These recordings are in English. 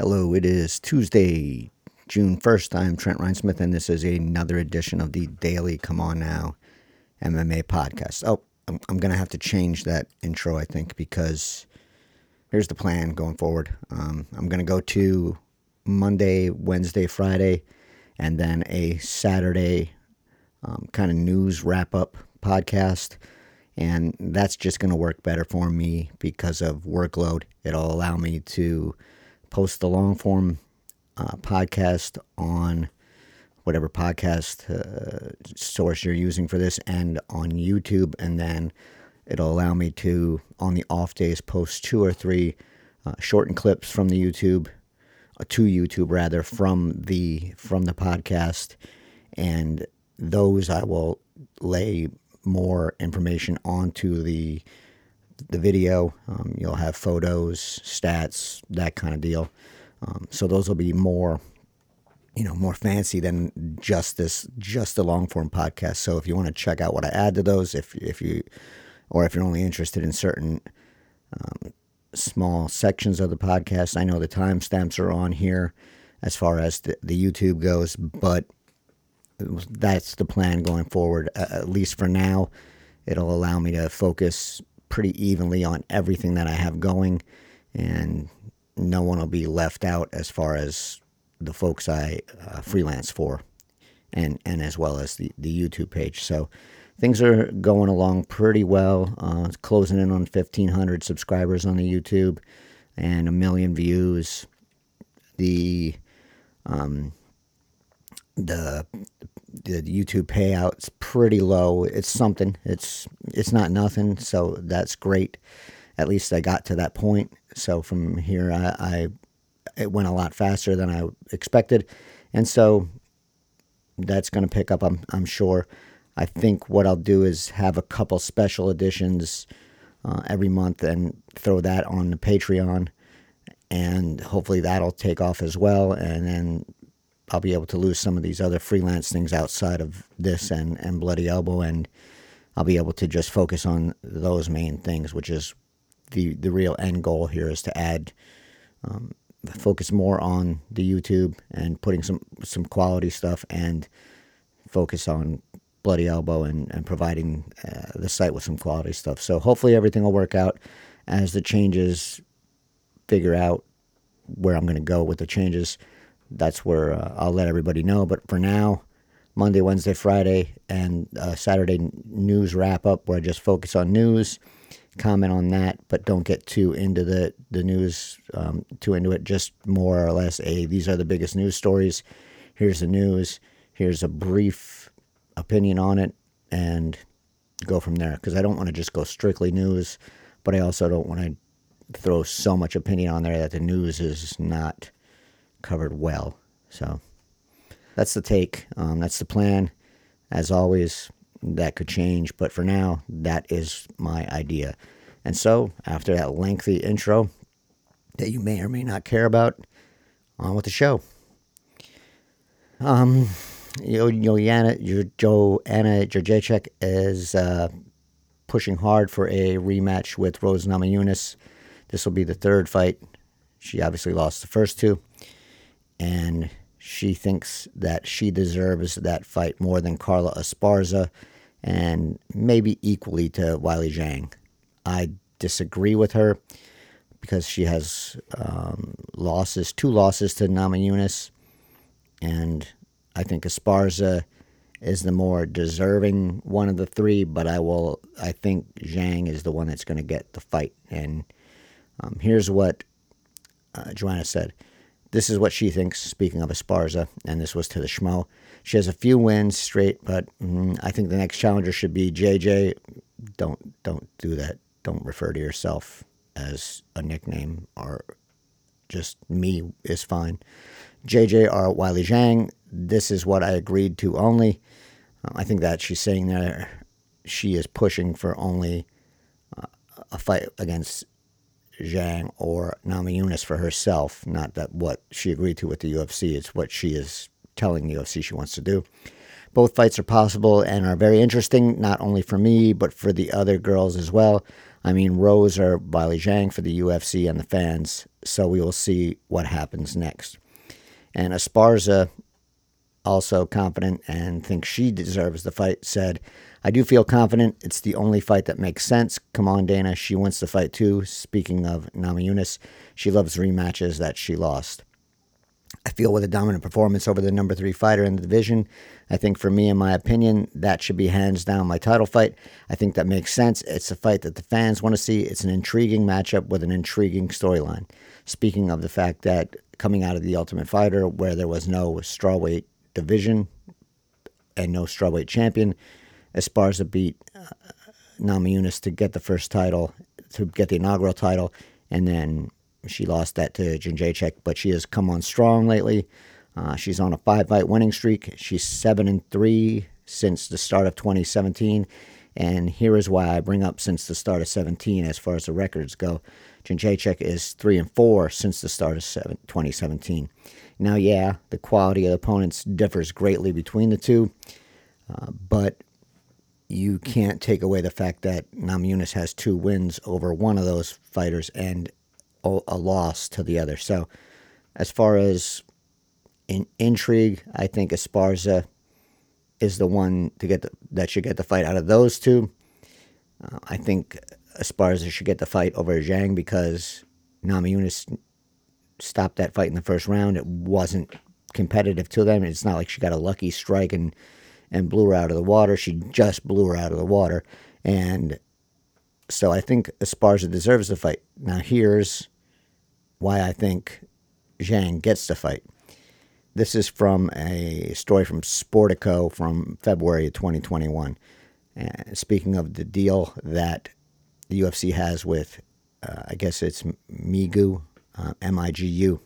Hello, it is Tuesday, June 1st. I'm Trent Reinsmith, and this is another edition of the Daily C'mon Now MMA podcast. Oh, I'm, I'm going to have to change that intro, I think, because here's the plan going forward. Um, I'm going to go to Monday, Wednesday, Friday, and then a Saturday um, kind of news wrap up podcast. And that's just going to work better for me because of workload. It'll allow me to post the long form uh, podcast on whatever podcast uh, source you're using for this and on YouTube. And then it'll allow me to, on the off days, post two or three uh, shortened clips from the YouTube, uh, to YouTube rather, from the from the podcast, and those I will lay more information onto the the video. Um, you'll have photos, stats, that kind of deal. Um, so those will be more, you know, more fancy than just this, just the long form podcast. So if you want to check out what I add to those, if if you, or if you're only interested in certain um, small sections of the podcast, I know the timestamps are on here as far as the, the YouTube goes, but that's the plan going forward. Uh, at least for now, it'll allow me to focus pretty evenly on everything that I have going, and no one will be left out as far as the folks I uh, freelance for, and and as well as the the YouTube page. So things are going along pretty well. Uh, closing in on 1,500 subscribers on the YouTube and a million views. The um, the the YouTube payout's pretty low. It's something. It's it's not nothing. So that's great. At least I got to that point. So from here, I, I it went a lot faster than I expected, and so that's going to pick up. I'm I'm sure. I think what I'll do is have a couple special editions uh, every month and throw that on the Patreon, and hopefully that'll take off as well. And then I'll be able to lose some of these other freelance things outside of this and, and Bloody Elbow, and I'll be able to just focus on those main things, which is the the real end goal here is to add um, focus more on the YouTube and putting some some quality stuff and focus on Bloody Elbow and, and providing uh, the site with some quality stuff. So hopefully everything will work out as the changes figure out where I'm going to go with the changes that's where uh, I'll let everybody know. But for now, Monday, Wednesday, Friday, and uh, Saturday news wrap up where I just focus on news, comment on that, but don't get too into the the news, um, too into it. Just more or less a these are the biggest news stories. Here's the news. Here's a brief opinion on it, and go from there. Because I don't want to just go strictly news, but I also don't want to throw so much opinion on there that the news is not covered well. So that's the take. Um, that's the plan. As always, that could change, but for now, that is my idea. And so, after that lengthy intro that you may or may not care about, on with the show. Um, Joanna, Joanna Jędrzejczyk is uh, pushing hard for a rematch with Rose Namajunas. This will be the third fight. She obviously lost the first two and she thinks that she deserves that fight more than Carla Esparza and maybe equally to Weili Zhang. I disagree with her because she has um, losses, two losses to Namajunas, and I think Esparza is the more deserving one of the three. But I will, I think Zhang is the one that's going to get the fight. And um, here's what uh, Joanna said. This is what she thinks, speaking of Esparza, and this was to the Schmo. She has a few wins straight, but mm, I think the next challenger should be JJ. Don't don't do that. Don't refer to yourself as a nickname or just me is fine. JJ or Weili Zhang. This is what I agreed to only. Uh, I think that she's saying there she is pushing for only uh, a fight against Zhang or Namajunas for herself, not that what she agreed to with the UFC. It's what she is telling the UFC she wants to do. Both fights are possible and are very interesting, not only for me, but for the other girls as well. I mean, Rose or Weili Zhang for the UFC and the fans. So we will see what happens next. And Esparza, also confident and thinks she deserves the fight, said, I do feel confident. It's the only fight that makes sense. Come on, Dana. She wants the fight too. Speaking of Namajunas, she loves rematches that she lost. I feel with a dominant performance over the number three fighter in the division. I think for me, in my opinion, that should be hands down my title fight. I think that makes sense. It's a fight that the fans want to see. It's an intriguing matchup with an intriguing storyline. Speaking of the fact that coming out of the Ultimate Fighter, where there was no strawweight division and no strawweight champion, Esparza beat uh, Namajunas to get the first title, to get the inaugural title, and then she lost that to Jędrzejczyk, but she has come on strong lately. Uh, she's on a five-fight winning streak. She's seven and three since the start of 2017, and here is why I bring up since the start of 17 as far as the records go. Jędrzejczyk is three and four since the start of seven, 2017. Now, yeah, the quality of the opponents differs greatly between the two, uh, but you can't take away the fact that Namajunas has two wins over one of those fighters and a loss to the other. So, as far as in intrigue, I think Esparza is the one to get the, that should get the fight out of those two. Uh, I think Esparza should get the fight over Zhang because Namajunas stopped that fight in the first round. It wasn't competitive to them. It's not like she got a lucky strike and and blew her out of the water. She just blew her out of the water. And so I think Esparza deserves the fight. Now here's why I think Zhang gets the fight. This is from a story from Sportico from February of 2021. Uh, speaking of the deal that the UFC has with, uh, I guess it's Migu, uh, M-I-G-U.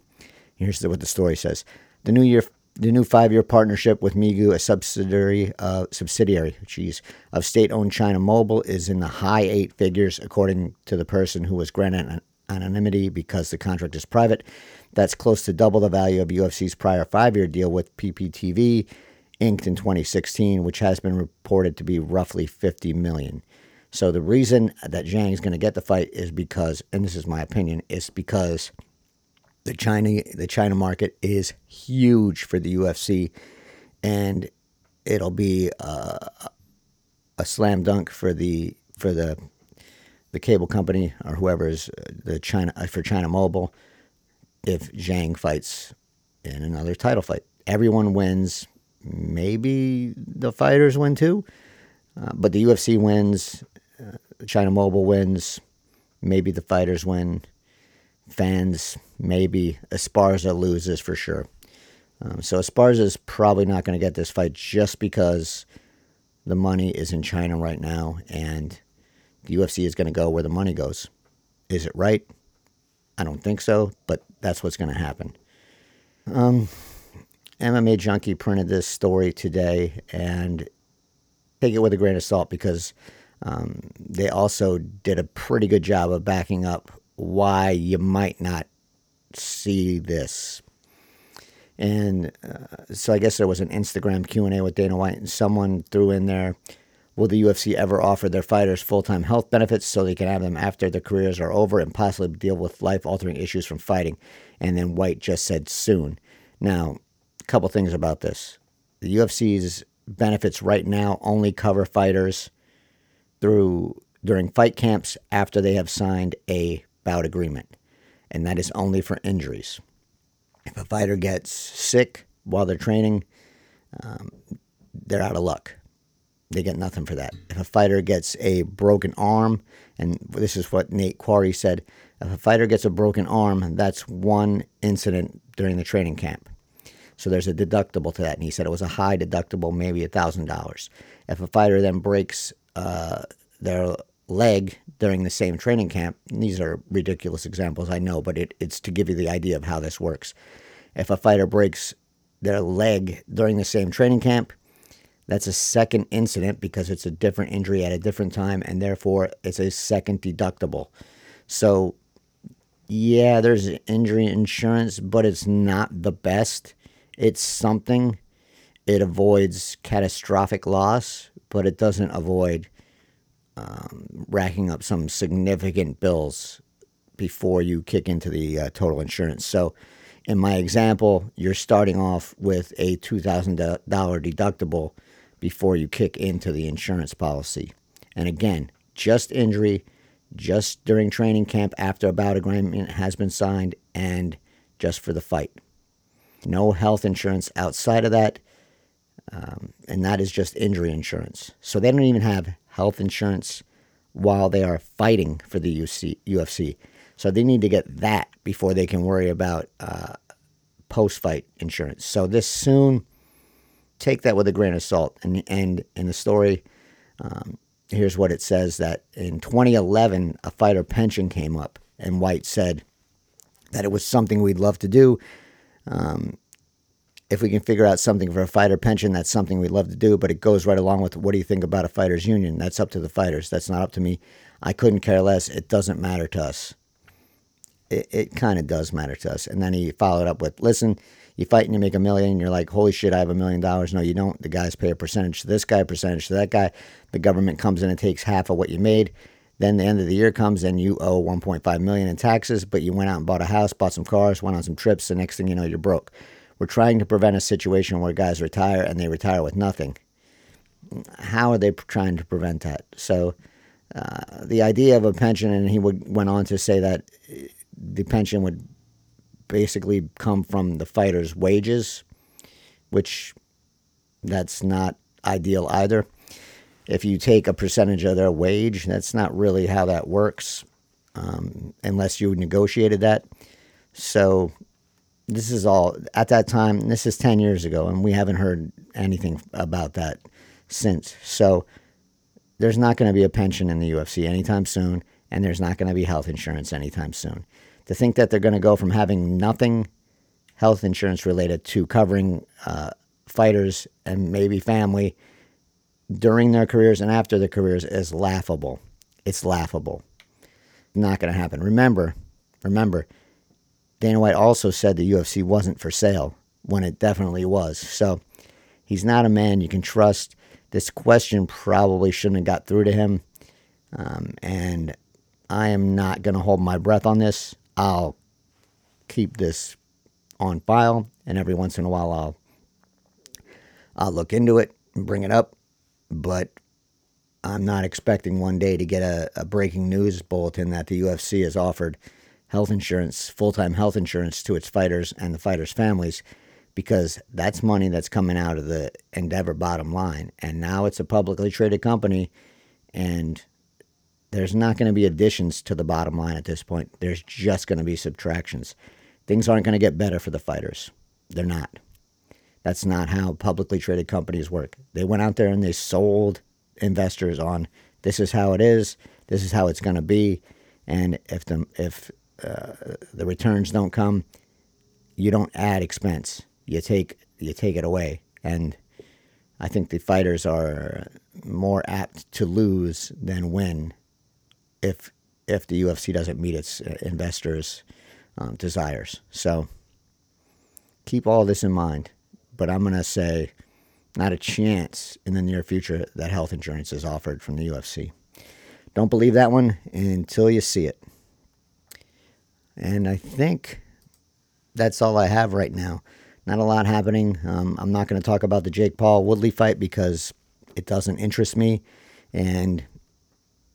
Here's the, what the story says: the new year, the new five-year partnership with Migu, a subsidiary, uh, subsidiary, geez, of state-owned China Mobile, is in the high eight figures, according to the person who was granted an anonymity because the contract is private. That's close to double the value of UFC's prior five-year deal with PPTV, inked in 2016, which has been reported to be roughly 50 million. So the reason that Zhang is going to get the fight is because, and this is my opinion, it's because the China the China market is huge for the UFC, and it'll be a, a slam dunk for the for the the cable company or whoever is uh, the China uh, for China Mobile if Zhang fights in another title fight. Everyone wins. Maybe the fighters win too, uh, but the UFC wins China Mobile wins, maybe the fighters win, fans maybe Esparza loses for sure. Um, so Esparza is probably not going to get this fight just because the money is in China right now, and the UFC is going to go where the money goes. Is it right? I don't think so, but that's what's going to happen. Um, MMA Junkie printed this story today, and take it with a grain of salt because um, they also did a pretty good job of backing up why you might not see this. And uh, so I guess there was an Instagram Q&A with Dana White and someone threw in there, will the UFC ever offer their fighters full-time health benefits so they can have them after their careers are over and possibly deal with life-altering issues from fighting? And then White just said soon. Now, a couple things about this. The UFC's benefits right now only cover fighters through during fight camps after they have signed a bout agreement, and that is only for injuries. If a fighter gets sick while they're training, um, they're out of luck. They get nothing for that. If a fighter gets a broken arm, and this is what Nate Quarry said, if a fighter gets a broken arm, that's one incident during the training camp. So there's a deductible to that. And he said it was a high deductible, maybe $1,000. If a fighter then breaks uh, their leg during the same training camp. These are ridiculous examples, I know, but it, it's to give you the idea of how this works. If a fighter breaks their leg during the same training camp, that's a second incident because it's a different injury at a different time, and therefore it's a second deductible. So, yeah, there's injury insurance, but it's not the best. It's something. It avoids catastrophic loss, but it doesn't avoid um, racking up some significant bills before you kick into the uh, total insurance. So, in my example, you're starting off with a $2,000 deductible before you kick into the insurance policy. And again, just injury, just during training camp after a bout agreement has been signed, and just for the fight. No health insurance outside of that, um, and that is just injury insurance. So they don't even have health insurance while they are fighting for the UC, UFC. So they need to get that before they can worry about uh, post fight insurance. So this soon, take that with a grain of salt. And, and in the story, um, here's what it says that in 2011, a fighter pension came up, and White said that it was something we'd love to do. Um, if we can figure out something for a fighter pension, that's something we'd love to do, but it goes right along with what do you think about a fighters union? That's up to the fighters. That's not up to me. I couldn't care less. It doesn't matter to us. It, it kind of does matter to us. And then he followed up with, listen, you fight and you make a million, you're like, holy shit, I have a million dollars. No, you don't. The guys pay a percentage to this guy, percentage to that guy. The government comes in and takes half of what you made. Then the end of the year comes and you owe 1.5 million in taxes, but you went out and bought a house, bought some cars, went on some trips. The next thing you know, you're broke. We're trying to prevent a situation where guys retire and they retire with nothing. How are they trying to prevent that? So, uh, the idea of a pension, and he would, went on to say that the pension would basically come from the fighters' wages, which that's not ideal either. If you take a percentage of their wage, that's not really how that works, um, unless you negotiated that. So this is all at that time. This is ten years ago, and we haven't heard anything about that since. So there's not going to be a pension in the UFC anytime soon, and there's not going to be health insurance anytime soon. To think that they're going to go from having nothing health insurance related to covering uh, fighters and maybe family during their careers and after their careers is laughable. It's laughable. Not going to happen. Remember, remember, Dana White also said the UFC wasn't for sale when it definitely was. So he's not a man you can trust. This question probably shouldn't have got through to him. Um, and I am not going to hold my breath on this. I'll keep this on file, and every once in a while I'll I'll look into it and bring it up. But I'm not expecting one day to get a, a breaking news bulletin that the UFC has offered health insurance, full time health insurance to its fighters and the fighters' families because that's money that's coming out of the Endeavor bottom line. And now it's a publicly traded company, and there's not going to be additions to the bottom line at this point. There's just going to be subtractions. Things aren't going to get better for the fighters. They're not. That's not how publicly traded companies work. They went out there and they sold investors on this is how it is, this is how it's going to be, and if the if uh, the returns don't come, you don't add expense you take you take it away. And I think the fighters are more apt to lose than win if if the UFC doesn't meet its uh, investors' um, desires. So keep all this in mind. But I'm going to say, not a chance in the near future that health insurance is offered from the UFC. Don't believe that one until you see it. And I think that's all I have right now. Not a lot happening. Um, I'm not going to talk about the Jake Paul Woodley fight because it doesn't interest me. And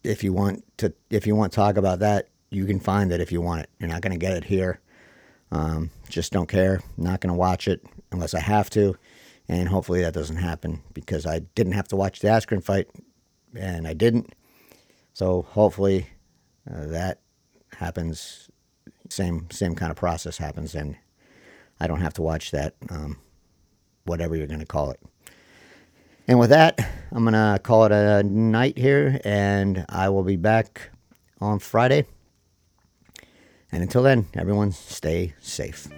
if you want to, if you want to talk about that, you can find it if you want it. You're not going to get it here. Um, just don't care. Not going to watch it unless I have to. And hopefully that doesn't happen because I didn't have to watch the Askren fight, and I didn't. So hopefully uh, that happens. Same same kind of process happens, and I don't have to watch that, um, whatever you're going to call it. And with that, I'm going to call it a night here, and I will be back on Friday. And until then, everyone stay safe.